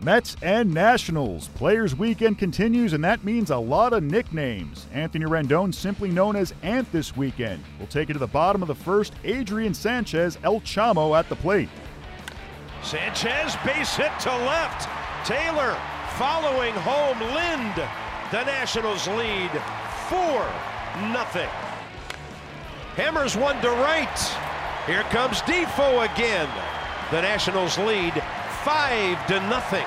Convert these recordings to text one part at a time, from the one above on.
Mets and Nationals. Players Weekend continues, and that means a lot of nicknames. Anthony Rendon, simply known as Ant this weekend, will take it to the bottom of the first. Adrian Sanchez, El Chamo at the plate. Sanchez, base hit to left. Taylor following home. Lind, the Nationals lead 4 nothing. Hammers one to right. Here comes Difo again. The Nationals lead five to nothing.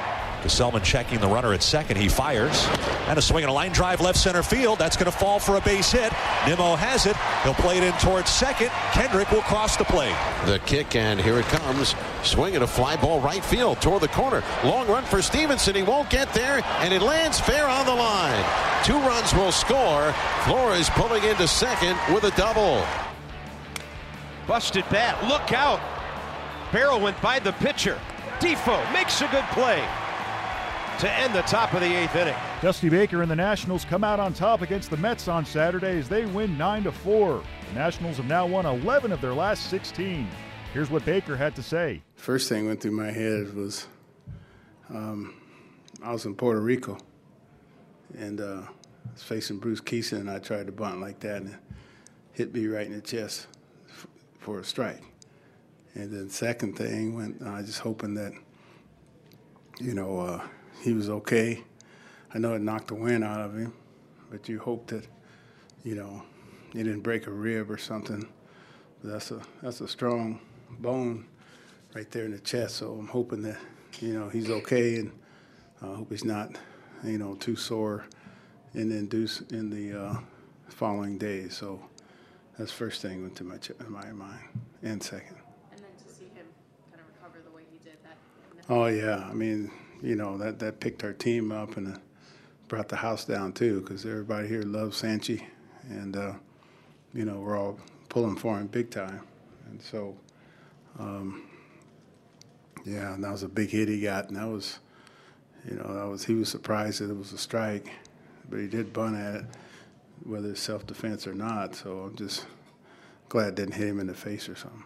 Selman checking the runner at second. He fires. And a swing and a line drive left center field. That's going to fall for a base hit. Nimmo has it. He'll play it in towards second. Kendrick will cross the plate. The kick, and here it comes. Swinging a fly ball right field toward the corner. Long run for Stevenson. He won't get there, and it lands fair on the line. Two runs will score. Flores pulling into second with a double. Busted bat. Look out. Barrel went by the pitcher. Difo makes a good play to end the top of the eighth inning. Dusty Baker and the Nationals come out on top against the Mets on Saturday as they win 9 to 4. The Nationals have now won 11 of their last 16. Here's what Baker had to say. First thing went through my head was um, I was in Puerto Rico and uh, I was facing Bruce Kison, and I tried to bunt like that, and it hit me right in the chest f- for a strike. And then second thing went, I uh, just hoping that, you know, uh, he was okay. I know it knocked the wind out of him, but you hope that, you know, he didn't break a rib or something. But that's a that's a strong bone right there in the chest. So I'm hoping that, you know, he's okay, and I uh, hope he's not, you know, too sore in the induce in the uh, following days. So that's first thing went to my ch- my mind, and second. Oh yeah, I mean, you know that that picked our team up and uh, brought the house down too, because everybody here loves Sanchi, and uh, you know we're all pulling for him big time, and so um, yeah, and that was a big hit he got, and that was, you know, that was he was surprised that it was a strike, but he did bunt at it, whether it's self defense or not. So I'm just glad it didn't hit him in the face or something.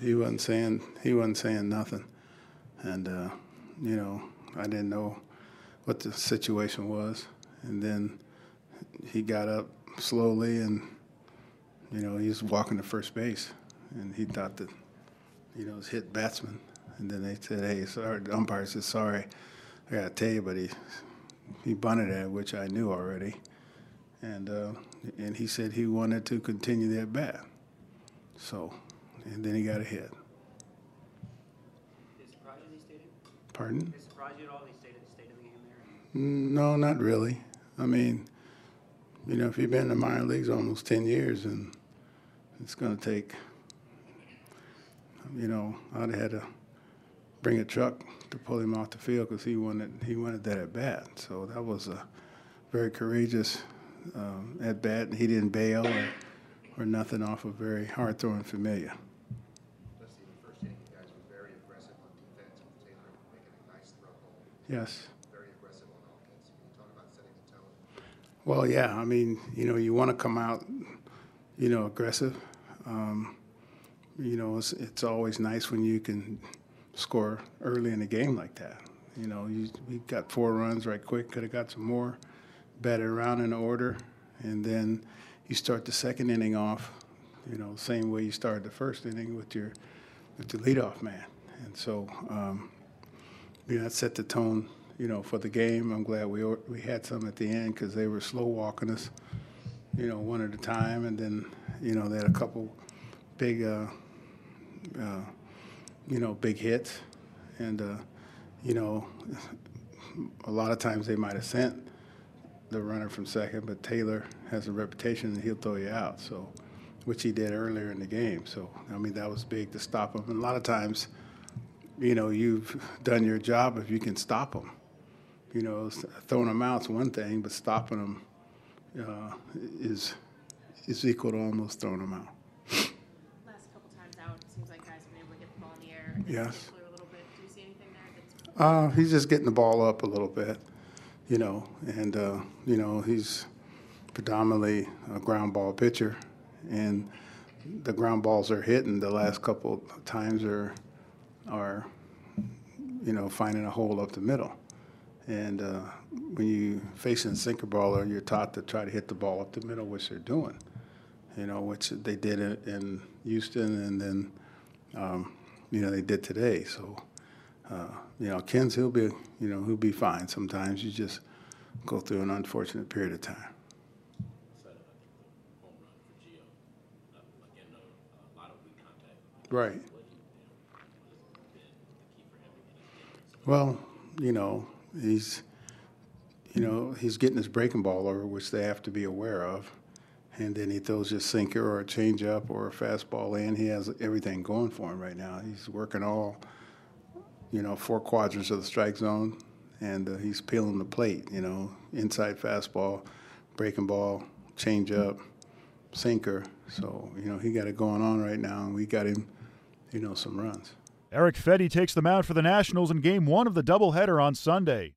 He wasn't saying he wasn't saying nothing, and uh, you know I didn't know what the situation was, and then he got up slowly, and you know he was walking to first base, and he thought that you know it was hit batsman, and then they said, hey, sorry, the umpire said sorry, I gotta tell you, but he he bunted at which I knew already, and uh, and he said he wanted to continue that bat, so and then he got a hit. Pardon? No, not really. I mean, you know, if you've been in the minor leagues almost 10 years, and it's going to take, you know, I'd have had to bring a truck to pull him off the field because he wanted he wanted that at bat. So that was a very courageous um, at bat. He didn't bail or, or nothing off a very hard throwing familiar. Yes. Very aggressive on offense. Can you talk about setting the tone? Well, yeah. I mean, you know, you want to come out, you know, aggressive. Um, you know, it's, it's always nice when you can score early in a game like that. You know, you, we got four runs right quick. Could have got some more. Batted around in order, and then you start the second inning off. You know, same way you started the first inning with your with the leadoff man. And so, um, you know, that set the tone, you know, for the game. I'm glad we we had some at the end because they were slow walking us, you know, one at a time, and then you know they had a couple big, uh, uh, you know, big hits, and uh, you know, a lot of times they might have sent the runner from second, but Taylor has a reputation that he'll throw you out. So which he did earlier in the game. So I mean that was big to stop him. And a lot of times, you know, you've done your job if you can stop them. You know, throwing them out's one thing, but stopping them uh, is is equal to almost throwing them out. Last couple times out, it seems like guys have been able to get the ball in the air. Yes. A little bit. Do you see anything there that's Uh, he's just getting the ball up a little bit, you know, and uh, you know he's predominantly a ground ball pitcher, and the ground balls are hitting the last couple times are are you know finding a hole up the middle, and uh, when you facing a sinker baller, you're taught to try to hit the ball up the middle, which they're doing, you know, which they did in, in Houston, and then um, you know they did today, so uh, you know, Ken's he'll be, you know, he'll be fine. Sometimes you just go through an unfortunate period of time. Right. Well, you know, he's, you know, he's getting his breaking ball over, which they have to be aware of, and then he throws his sinker or a changeup or a fastball in. He has everything going for him right now. He's working all you know, four quadrants of the strike zone, and uh, he's peeling the plate. You know, inside fastball, breaking ball, changeup, sinker. So you know, he got it going on right now, and we got him, you know, some runs. Erick Fedde takes the mound for the Nationals in Game One of the doubleheader on Sunday.